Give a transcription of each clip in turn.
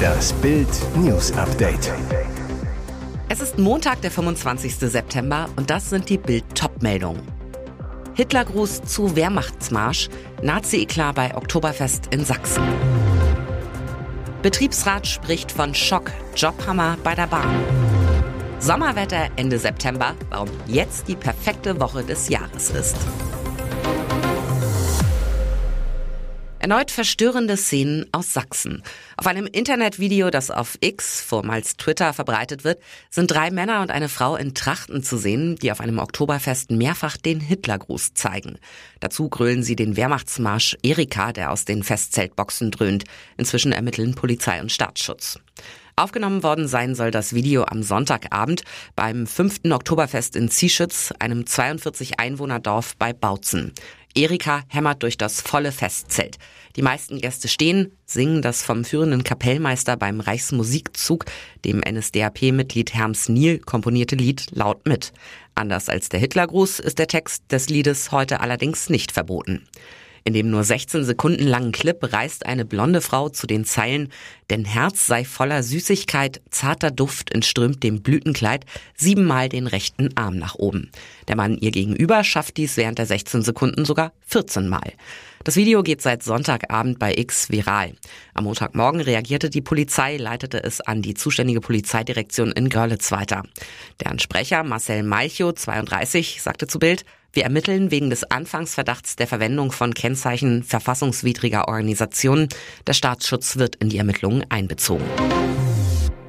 Das Bild News Update. Es ist Montag, der 25. September und das sind die Bild Topmeldungen. Hitlergruß zu Wehrmachtsmarsch, Nazi-Eklat bei Oktoberfest in Sachsen. Betriebsrat spricht von Schock, Jobhammer bei der Bahn. Sommerwetter Ende September, warum jetzt die perfekte Woche des Jahres ist. Erneut verstörende Szenen aus Sachsen. Auf einem Internetvideo, das auf X, vormals Twitter, verbreitet wird, sind drei Männer und eine Frau in Trachten zu sehen, die auf einem Oktoberfest mehrfach den Hitlergruß zeigen. Dazu grölen sie den Wehrmachtsmarsch Erika, der aus den Festzeltboxen dröhnt. Inzwischen ermitteln Polizei und Staatsschutz. Aufgenommen worden sein soll das Video am Sonntagabend beim 5. Oktoberfest in Zieschütz, einem 42 Einwohnerdorf bei Bautzen. Erika hämmert durch das volle Festzelt. Die meisten Gäste stehen, singen das vom führenden Kapellmeister beim Reichsmusikzug, dem NSDAP-Mitglied Herms Niel, komponierte Lied laut mit. Anders als der Hitlergruß ist der Text des Liedes heute allerdings nicht verboten. In dem nur 16 Sekunden langen Clip reist eine blonde Frau zu den Zeilen Denn Herz sei voller Süßigkeit, zarter Duft entströmt dem Blütenkleid, siebenmal den rechten Arm nach oben. Der Mann ihr gegenüber schafft dies während der 16 Sekunden sogar 14 Mal. Das Video geht seit Sonntagabend bei X viral. Am Montagmorgen reagierte die Polizei, leitete es an die zuständige Polizeidirektion in Görlitz weiter. Deren Sprecher Marcel Malchow, 32, sagte zu Bild, wir ermitteln wegen des Anfangsverdachts der Verwendung von Kennzeichen verfassungswidriger Organisationen. Der Staatsschutz wird in die Ermittlungen einbezogen.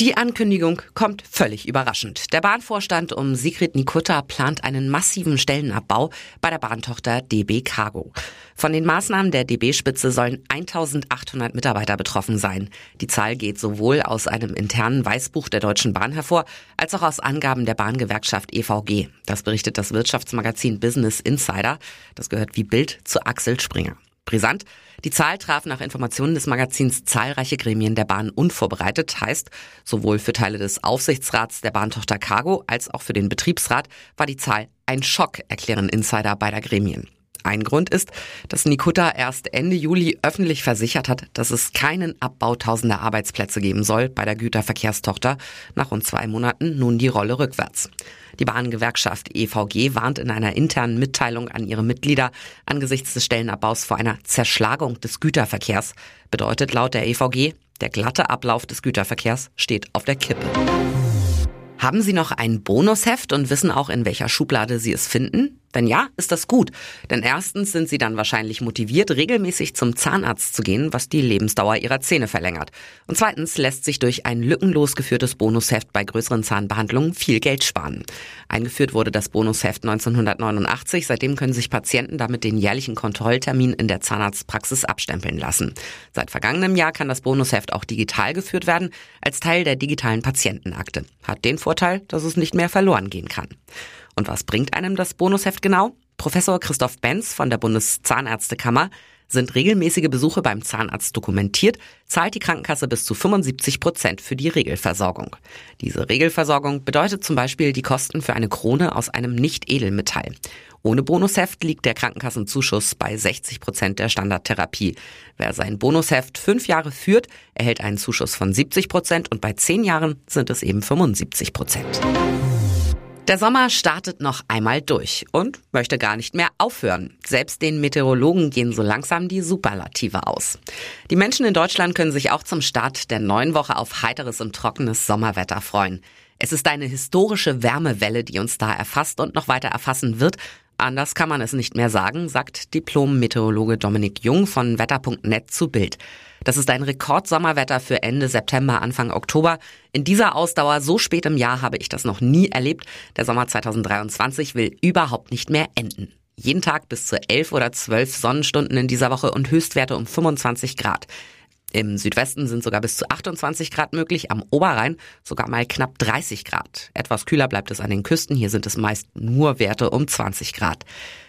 Die Ankündigung kommt völlig überraschend. Der Bahnvorstand um Sigrid Nikutta plant einen massiven Stellenabbau bei der Bahntochter DB Cargo. Von den Maßnahmen der DB-Spitze sollen 1800 Mitarbeiter betroffen sein. Die Zahl geht sowohl aus einem internen Weißbuch der Deutschen Bahn hervor, als auch aus Angaben der Bahngewerkschaft EVG. Das berichtet das Wirtschaftsmagazin Business Insider. Das gehört wie Bild zu Axel Springer. Brisant. Die Zahl traf nach Informationen des Magazins zahlreiche Gremien der Bahn unvorbereitet, heißt, sowohl für Teile des Aufsichtsrats der Bahntochter Cargo als auch für den Betriebsrat war die Zahl ein Schock, erklären Insider beider Gremien. Ein Grund ist, dass Nikutta erst Ende Juli öffentlich versichert hat, dass es keinen Abbau tausender Arbeitsplätze geben soll bei der Güterverkehrstochter. Nach rund zwei Monaten nun die Rolle rückwärts. Die Bahngewerkschaft EVG warnt in einer internen Mitteilung an ihre Mitglieder angesichts des Stellenabbaus vor einer Zerschlagung des Güterverkehrs. Bedeutet laut der EVG, der glatte Ablauf des Güterverkehrs steht auf der Kippe. Haben Sie noch ein Bonusheft und wissen auch, in welcher Schublade Sie es finden? Wenn ja, ist das gut. Denn erstens sind sie dann wahrscheinlich motiviert, regelmäßig zum Zahnarzt zu gehen, was die Lebensdauer ihrer Zähne verlängert. Und zweitens lässt sich durch ein lückenlos geführtes Bonusheft bei größeren Zahnbehandlungen viel Geld sparen. Eingeführt wurde das Bonusheft 1989. Seitdem können sich Patienten damit den jährlichen Kontrolltermin in der Zahnarztpraxis abstempeln lassen. Seit vergangenem Jahr kann das Bonusheft auch digital geführt werden, als Teil der digitalen Patientenakte. Hat den Vorteil, dass es nicht mehr verloren gehen kann. Und was bringt einem das Bonusheft genau? Professor Christoph Benz von der Bundeszahnärztekammer sind regelmäßige Besuche beim Zahnarzt dokumentiert, zahlt die Krankenkasse bis zu 75 Prozent für die Regelversorgung. Diese Regelversorgung bedeutet zum Beispiel die Kosten für eine Krone aus einem Nicht-Edelmetall. Ohne Bonusheft liegt der Krankenkassenzuschuss bei 60 Prozent der Standardtherapie. Wer sein Bonusheft fünf Jahre führt, erhält einen Zuschuss von 70 Prozent und bei zehn Jahren sind es eben 75 Prozent. Der Sommer startet noch einmal durch und möchte gar nicht mehr aufhören. Selbst den Meteorologen gehen so langsam die Superlative aus. Die Menschen in Deutschland können sich auch zum Start der neuen Woche auf heiteres und trockenes Sommerwetter freuen. Es ist eine historische Wärmewelle, die uns da erfasst und noch weiter erfassen wird. Anders kann man es nicht mehr sagen, sagt Diplom-Meteorologe Dominik Jung von Wetter.net zu Bild. Das ist ein Rekordsommerwetter für Ende September, Anfang Oktober. In dieser Ausdauer so spät im Jahr habe ich das noch nie erlebt. Der Sommer 2023 will überhaupt nicht mehr enden. Jeden Tag bis zu elf oder zwölf Sonnenstunden in dieser Woche und Höchstwerte um 25 Grad. Im Südwesten sind sogar bis zu 28 Grad möglich, am Oberrhein sogar mal knapp 30 Grad. Etwas kühler bleibt es an den Küsten, hier sind es meist nur Werte um 20 Grad.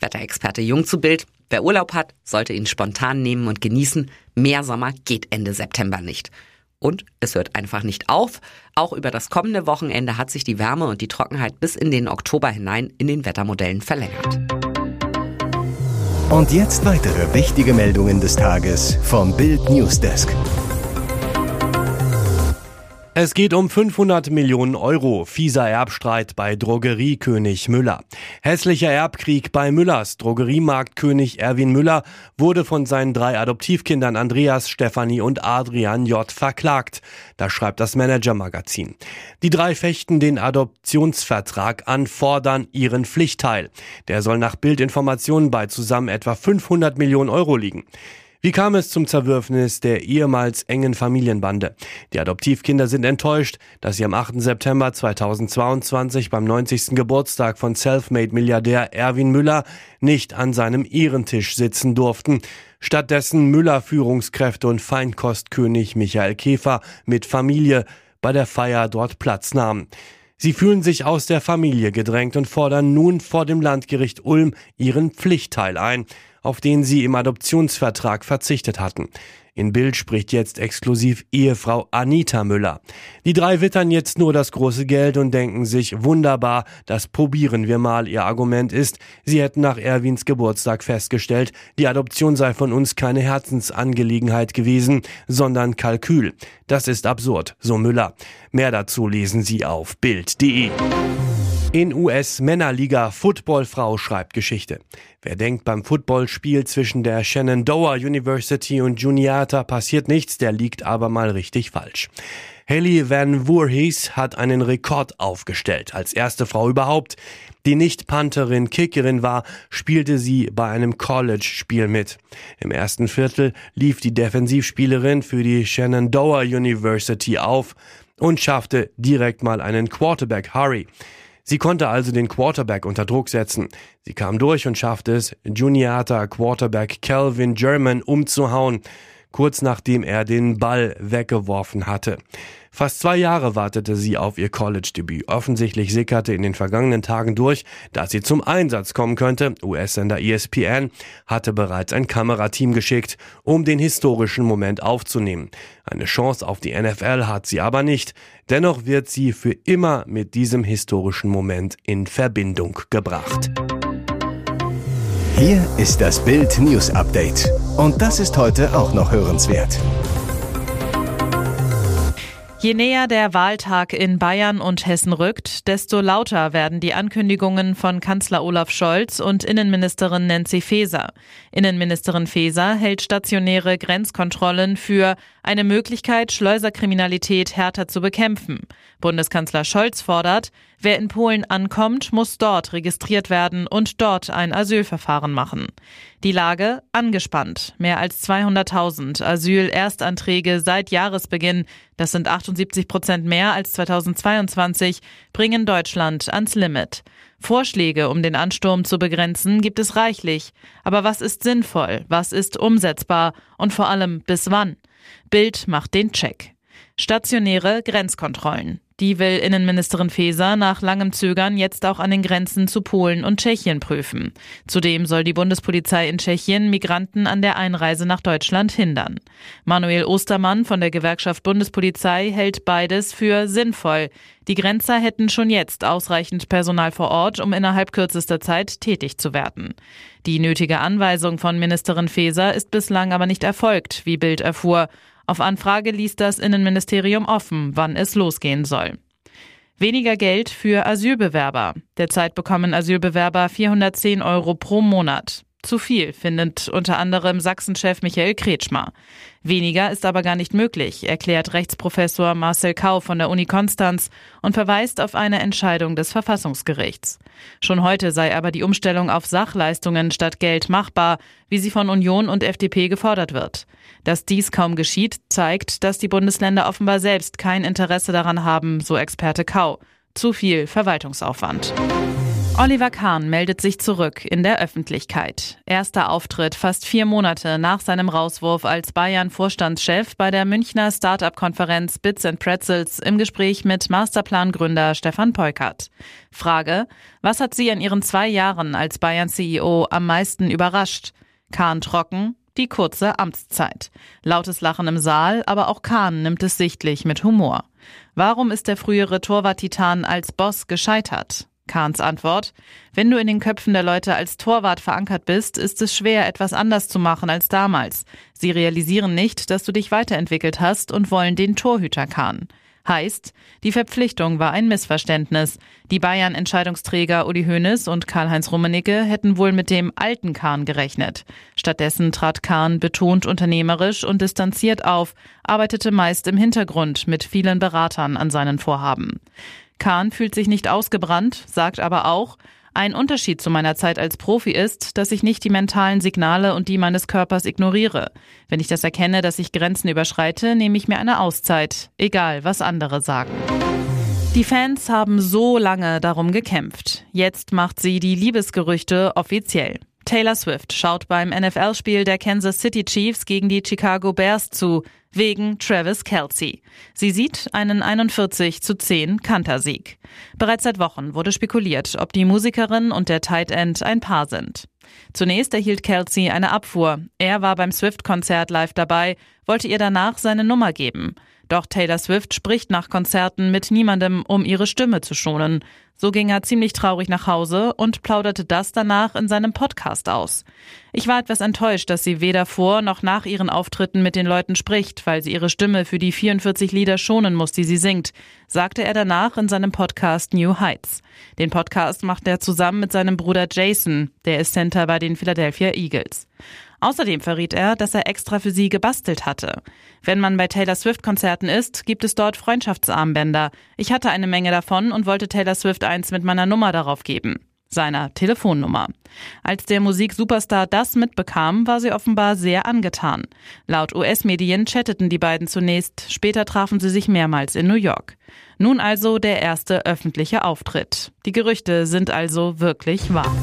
Wetterexperte Jung zu Bild, wer Urlaub hat, sollte ihn spontan nehmen und genießen. Mehr Sommer geht Ende September nicht. Und es hört einfach nicht auf. Auch über das kommende Wochenende hat sich die Wärme und die Trockenheit bis in den Oktober hinein in den Wettermodellen verlängert. Und jetzt weitere wichtige Meldungen des Tages vom Bild Newsdesk. Es geht um 500 Millionen Euro. Fieser Erbstreit bei Drogeriekönig Müller. Hässlicher Erbkrieg bei Müllers. Drogeriemarktkönig Erwin Müller wurde von seinen drei Adoptivkindern Andreas, Stefanie und Adrian J. verklagt. Das schreibt das Manager-Magazin. Die drei fechten den Adoptionsvertrag an, fordern ihren Pflichtteil. Der soll nach Bildinformationen bei zusammen etwa 500 Millionen Euro liegen. Wie kam es zum Zerwürfnis der ehemals engen Familienbande? Die Adoptivkinder sind enttäuscht, dass sie am 8. September 2022 beim 90. Geburtstag von Selfmade-Milliardär Erwin Müller nicht an seinem Ehrentisch sitzen durften. Stattdessen Müller-Führungskräfte und Feinkostkönig Michael Käfer mit Familie bei der Feier dort Platz nahmen. Sie fühlen sich aus der Familie gedrängt und fordern nun vor dem Landgericht Ulm ihren Pflichtteil ein auf den sie im Adoptionsvertrag verzichtet hatten. In Bild spricht jetzt exklusiv Ehefrau Anita Müller. Die drei wittern jetzt nur das große Geld und denken sich, wunderbar, das probieren wir mal. Ihr Argument ist, sie hätten nach Erwins Geburtstag festgestellt, die Adoption sei von uns keine Herzensangelegenheit gewesen, sondern Kalkül. Das ist absurd, so Müller. Mehr dazu lesen Sie auf Bild.de. In US-Männerliga Footballfrau schreibt Geschichte. Wer denkt, beim Footballspiel zwischen der Shenandoah University und Juniata passiert nichts, der liegt aber mal richtig falsch. Haley Van Voorhees hat einen Rekord aufgestellt. Als erste Frau überhaupt, die nicht Pantherin Kickerin war, spielte sie bei einem College-Spiel mit. Im ersten Viertel lief die Defensivspielerin für die Shenandoah University auf und schaffte direkt mal einen Quarterback Hurry. Sie konnte also den Quarterback unter Druck setzen. Sie kam durch und schaffte es, Juniata Quarterback Calvin German umzuhauen, kurz nachdem er den Ball weggeworfen hatte. Fast zwei Jahre wartete sie auf ihr College-Debüt. Offensichtlich sickerte in den vergangenen Tagen durch, dass sie zum Einsatz kommen könnte. US-Sender ESPN hatte bereits ein Kamerateam geschickt, um den historischen Moment aufzunehmen. Eine Chance auf die NFL hat sie aber nicht. Dennoch wird sie für immer mit diesem historischen Moment in Verbindung gebracht. Hier ist das Bild News Update. Und das ist heute auch noch hörenswert. Je näher der Wahltag in Bayern und Hessen rückt, desto lauter werden die Ankündigungen von Kanzler Olaf Scholz und Innenministerin Nancy Faeser. Innenministerin Faeser hält stationäre Grenzkontrollen für eine Möglichkeit, Schleuserkriminalität härter zu bekämpfen. Bundeskanzler Scholz fordert, wer in Polen ankommt, muss dort registriert werden und dort ein Asylverfahren machen. Die Lage angespannt. Mehr als 200.000 Asyl-Erstanträge seit Jahresbeginn, das sind 78 Prozent mehr als 2022, bringen Deutschland ans Limit. Vorschläge, um den Ansturm zu begrenzen, gibt es reichlich. Aber was ist sinnvoll? Was ist umsetzbar? Und vor allem bis wann? Bild macht den Check. Stationäre Grenzkontrollen. Die will Innenministerin Faeser nach langem Zögern jetzt auch an den Grenzen zu Polen und Tschechien prüfen. Zudem soll die Bundespolizei in Tschechien Migranten an der Einreise nach Deutschland hindern. Manuel Ostermann von der Gewerkschaft Bundespolizei hält beides für sinnvoll. Die Grenzer hätten schon jetzt ausreichend Personal vor Ort, um innerhalb kürzester Zeit tätig zu werden. Die nötige Anweisung von Ministerin Faeser ist bislang aber nicht erfolgt, wie Bild erfuhr. Auf Anfrage ließ das Innenministerium offen, wann es losgehen soll. Weniger Geld für Asylbewerber. Derzeit bekommen Asylbewerber 410 Euro pro Monat. Zu viel, findet unter anderem Sachsenchef Michael Kretschmer. Weniger ist aber gar nicht möglich, erklärt Rechtsprofessor Marcel Kau von der Uni Konstanz und verweist auf eine Entscheidung des Verfassungsgerichts. Schon heute sei aber die Umstellung auf Sachleistungen statt Geld machbar, wie sie von Union und FDP gefordert wird. Dass dies kaum geschieht, zeigt, dass die Bundesländer offenbar selbst kein Interesse daran haben, so Experte Kau. Zu viel Verwaltungsaufwand. Oliver Kahn meldet sich zurück in der Öffentlichkeit. Erster Auftritt fast vier Monate nach seinem Rauswurf als Bayern-Vorstandschef bei der Münchner Start-up-Konferenz Bits and Pretzels im Gespräch mit Masterplan-Gründer Stefan Peukert. Frage, was hat Sie in Ihren zwei Jahren als Bayern-CEO am meisten überrascht? Kahn trocken, die kurze Amtszeit. Lautes Lachen im Saal, aber auch Kahn nimmt es sichtlich mit Humor. Warum ist der frühere Torwart-Titan als Boss gescheitert? Kahns Antwort. Wenn du in den Köpfen der Leute als Torwart verankert bist, ist es schwer, etwas anders zu machen als damals. Sie realisieren nicht, dass du dich weiterentwickelt hast und wollen den Torhüter Kahn. Heißt, die Verpflichtung war ein Missverständnis. Die Bayern-Entscheidungsträger Uli Hoeneß und Karl-Heinz Rummenigge hätten wohl mit dem alten Kahn gerechnet. Stattdessen trat Kahn betont unternehmerisch und distanziert auf, arbeitete meist im Hintergrund mit vielen Beratern an seinen Vorhaben. Kahn fühlt sich nicht ausgebrannt, sagt aber auch, ein Unterschied zu meiner Zeit als Profi ist, dass ich nicht die mentalen Signale und die meines Körpers ignoriere. Wenn ich das erkenne, dass ich Grenzen überschreite, nehme ich mir eine Auszeit, egal was andere sagen. Die Fans haben so lange darum gekämpft. Jetzt macht sie die Liebesgerüchte offiziell. Taylor Swift schaut beim NFL-Spiel der Kansas City Chiefs gegen die Chicago Bears zu, wegen Travis Kelsey. Sie sieht einen 41 zu 10 Kantersieg. Bereits seit Wochen wurde spekuliert, ob die Musikerin und der Tight End ein Paar sind. Zunächst erhielt Kelsey eine Abfuhr. Er war beim Swift-Konzert live dabei, wollte ihr danach seine Nummer geben. Doch Taylor Swift spricht nach Konzerten mit niemandem, um ihre Stimme zu schonen. So ging er ziemlich traurig nach Hause und plauderte das danach in seinem Podcast aus. Ich war etwas enttäuscht, dass sie weder vor noch nach ihren Auftritten mit den Leuten spricht, weil sie ihre Stimme für die 44 Lieder schonen muss, die sie singt, sagte er danach in seinem Podcast New Heights. Den Podcast macht er zusammen mit seinem Bruder Jason, der ist Center bei den Philadelphia Eagles. Außerdem verriet er, dass er extra für sie gebastelt hatte. Wenn man bei Taylor Swift Konzerten ist, gibt es dort Freundschaftsarmbänder. Ich hatte eine Menge davon und wollte Taylor Swift eins mit meiner Nummer darauf geben. Seiner Telefonnummer. Als der Musiksuperstar das mitbekam, war sie offenbar sehr angetan. Laut US-Medien chatteten die beiden zunächst, später trafen sie sich mehrmals in New York. Nun also der erste öffentliche Auftritt. Die Gerüchte sind also wirklich wahr.